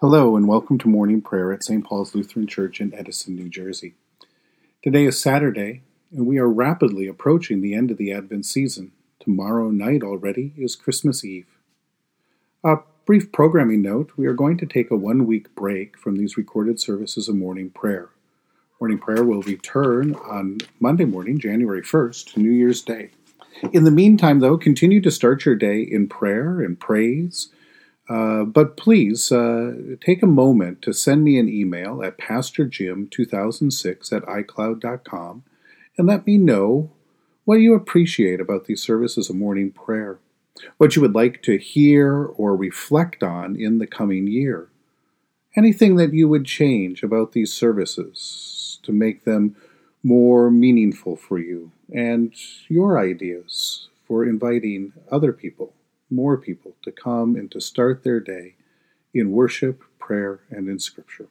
Hello, and welcome to morning prayer at St. Paul's Lutheran Church in Edison, New Jersey. Today is Saturday, and we are rapidly approaching the end of the Advent season. Tomorrow night already is Christmas Eve. A brief programming note we are going to take a one week break from these recorded services of morning prayer. Morning prayer will return on Monday morning, January 1st, New Year's Day. In the meantime, though, continue to start your day in prayer and praise uh, but please uh, take a moment to send me an email at pastorjim2006 at icloud.com and let me know what you appreciate about these services of morning prayer, what you would like to hear or reflect on in the coming year, anything that you would change about these services to make them more meaningful for you, and your ideas for inviting other people more people to come and to start their day in worship, prayer, and in Scripture.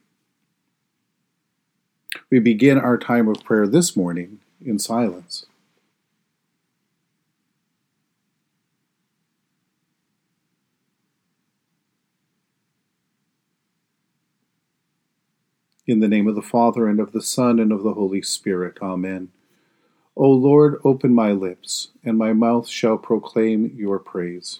We begin our time of prayer this morning in silence. In the name of the Father, and of the Son, and of the Holy Spirit. Amen. O Lord, open my lips, and my mouth shall proclaim your praise.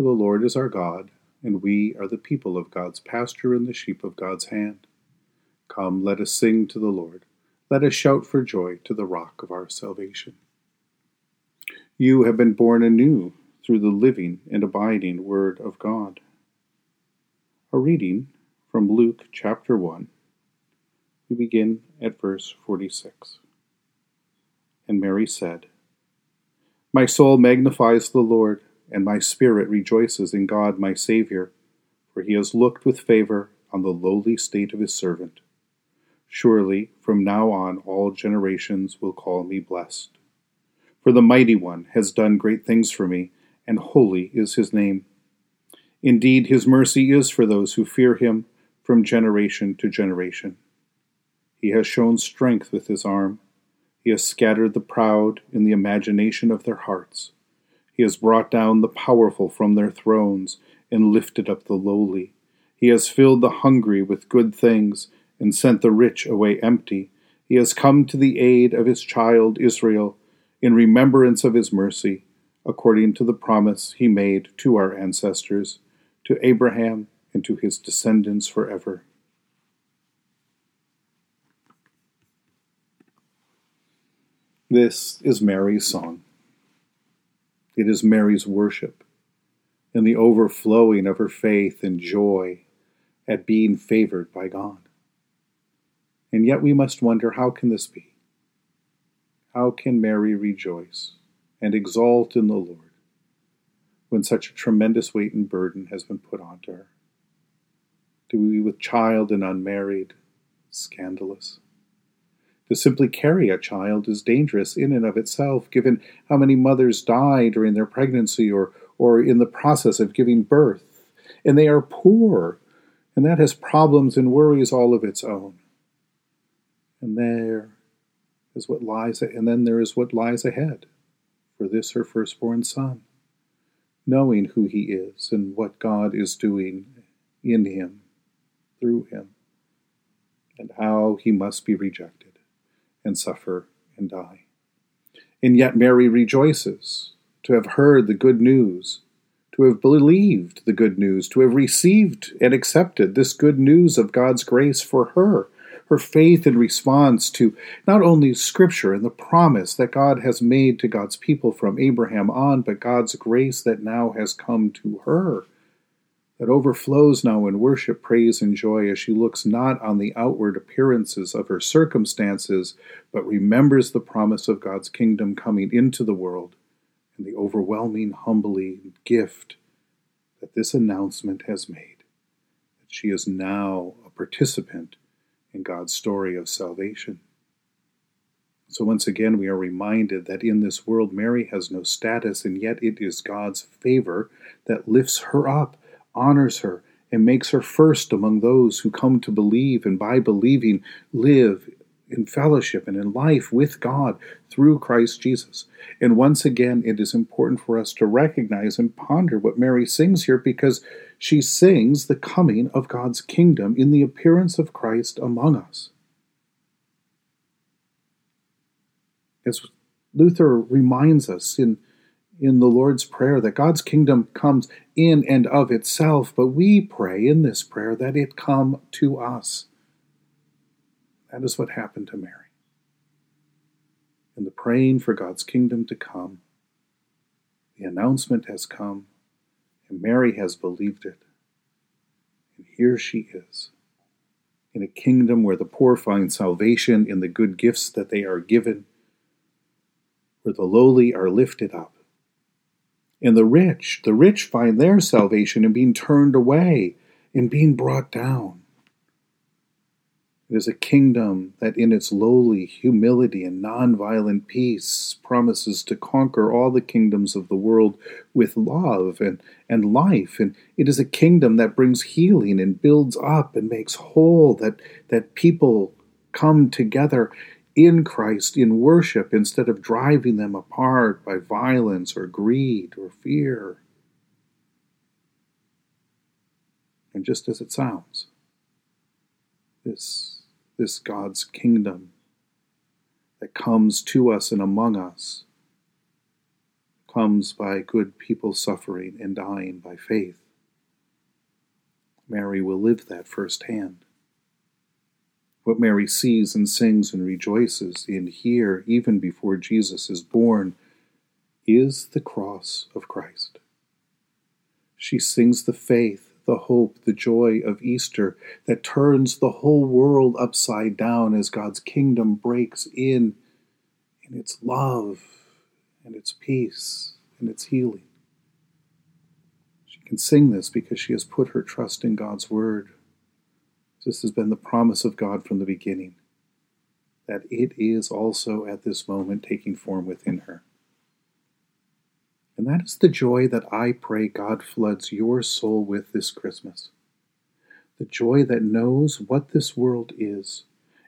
For the Lord is our God, and we are the people of God's pasture and the sheep of God's hand. Come, let us sing to the Lord. Let us shout for joy to the rock of our salvation. You have been born anew through the living and abiding Word of God. A reading from Luke chapter 1. We begin at verse 46. And Mary said, My soul magnifies the Lord and my spirit rejoices in God my Saviour, for he has looked with favour on the lowly state of his servant. Surely from now on all generations will call me blessed. For the Mighty One has done great things for me, and holy is his name. Indeed, his mercy is for those who fear him from generation to generation. He has shown strength with his arm. He has scattered the proud in the imagination of their hearts. He has brought down the powerful from their thrones and lifted up the lowly. He has filled the hungry with good things and sent the rich away empty. He has come to the aid of his child Israel in remembrance of his mercy, according to the promise he made to our ancestors, to Abraham and to his descendants forever. This is Mary's song. It is Mary's worship and the overflowing of her faith and joy at being favored by God. And yet we must wonder how can this be? How can Mary rejoice and exult in the Lord when such a tremendous weight and burden has been put onto her? To be with child and unmarried, scandalous. To simply carry a child is dangerous in and of itself, given how many mothers die during their pregnancy or, or in the process of giving birth. And they are poor, and that has problems and worries all of its own. And there is what lies, and then there is what lies ahead for this her firstborn son, knowing who he is and what God is doing in him, through him, and how he must be rejected and suffer and die. And yet Mary rejoices to have heard the good news, to have believed the good news, to have received and accepted this good news of God's grace for her, her faith in response to not only Scripture and the promise that God has made to God's people from Abraham on, but God's grace that now has come to her, that overflows now in worship, praise, and joy as she looks not on the outward appearances of her circumstances, but remembers the promise of God's kingdom coming into the world and the overwhelming, humbling gift that this announcement has made that she is now a participant in God's story of salvation. So, once again, we are reminded that in this world, Mary has no status, and yet it is God's favor that lifts her up, honors her, and makes her first among those who come to believe, and by believing, live in fellowship and in life with God through Christ Jesus. And once again, it is important for us to recognize and ponder what Mary sings here because she sings the coming of God's kingdom in the appearance of Christ among us. As Luther reminds us in, in the Lord's Prayer that God's kingdom comes in and of itself, but we pray in this prayer that it come to us. That is what happened to Mary. In the praying for God's kingdom to come, the announcement has come, and Mary has believed it. And here she is, in a kingdom where the poor find salvation in the good gifts that they are given, where the lowly are lifted up. And the rich, the rich find their salvation in being turned away, in being brought down. It is a kingdom that, in its lowly humility and nonviolent peace, promises to conquer all the kingdoms of the world with love and, and life. And it is a kingdom that brings healing and builds up and makes whole, that, that people come together in Christ in worship instead of driving them apart by violence or greed or fear. And just as it sounds, this this God's kingdom that comes to us and among us comes by good people suffering and dying by faith. Mary will live that firsthand. What Mary sees and sings and rejoices in here, even before Jesus is born, is the cross of Christ. She sings the faith the hope, the joy of Easter that turns the whole world upside down as God's kingdom breaks in in its love and its peace and its healing. She can sing this because she has put her trust in God's word. This has been the promise of God from the beginning, that it is also at this moment taking form within her. And that is the joy that I pray God floods your soul with this Christmas. The joy that knows what this world is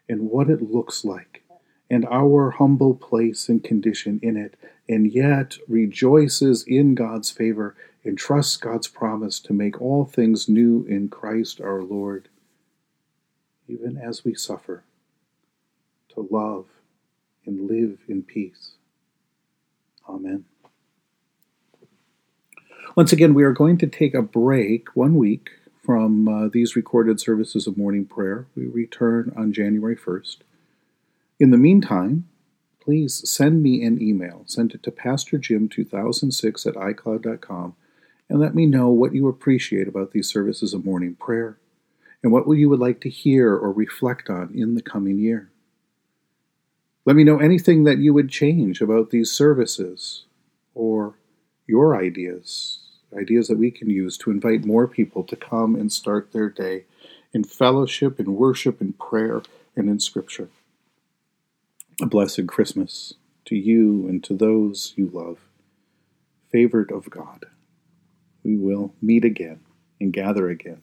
and what it looks like, and our humble place and condition in it, and yet rejoices in God's favor and trusts God's promise to make all things new in Christ our Lord, even as we suffer, to love and live in peace. Amen. Once again, we are going to take a break one week from uh, these recorded services of morning prayer. We return on January 1st. In the meantime, please send me an email. Send it to PastorJim2006 at iCloud.com and let me know what you appreciate about these services of morning prayer and what you would like to hear or reflect on in the coming year. Let me know anything that you would change about these services or your ideas ideas that we can use to invite more people to come and start their day in fellowship, in worship, in prayer, and in Scripture. A blessed Christmas to you and to those you love, favored of God. We will meet again and gather again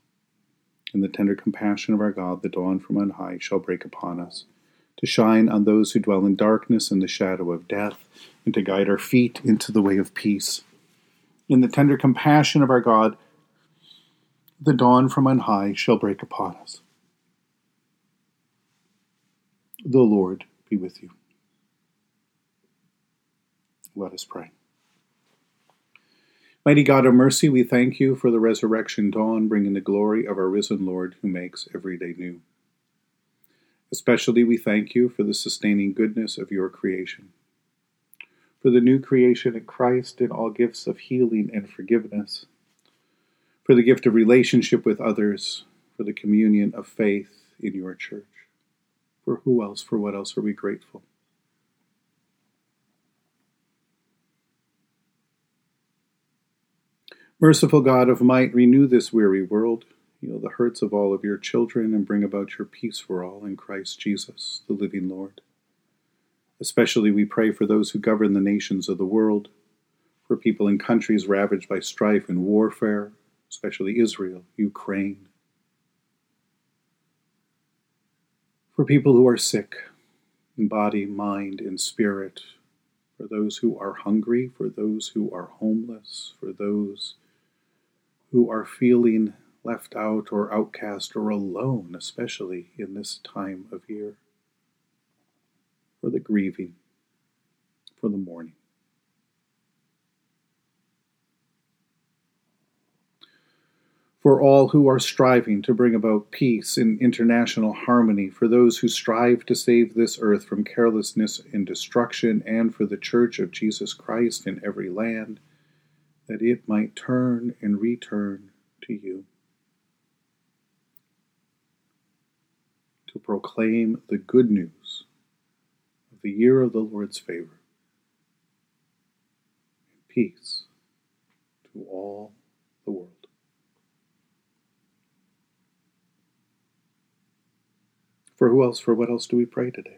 In the tender compassion of our God, the dawn from on high shall break upon us to shine on those who dwell in darkness and the shadow of death, and to guide our feet into the way of peace. In the tender compassion of our God, the dawn from on high shall break upon us. The Lord be with you. Let us pray. Mighty God of mercy, we thank you for the resurrection dawn, bringing the glory of our risen Lord who makes every day new. Especially we thank you for the sustaining goodness of your creation, for the new creation in Christ and all gifts of healing and forgiveness, for the gift of relationship with others, for the communion of faith in your church. For who else, for what else are we grateful? Merciful God of might, renew this weary world heal the hurts of all of your children, and bring about your peace for all in Christ Jesus, the living Lord. Especially we pray for those who govern the nations of the world, for people in countries ravaged by strife and warfare, especially Israel, Ukraine. For people who are sick in body, mind, and spirit, for those who are hungry, for those who are homeless, for those who are feeling left out or outcast or alone, especially in this time of year. For the grieving, for the mourning. For all who are striving to bring about peace and international harmony, for those who strive to save this earth from carelessness and destruction, and for the Church of Jesus Christ in every land, that it might turn and return to you. to proclaim the good news of the year of the Lord's favor and peace to all the world. For who else, for what else do we pray today?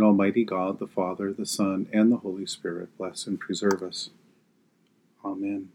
And Almighty God, the Father, the Son, and the Holy Spirit bless and preserve us. Amen.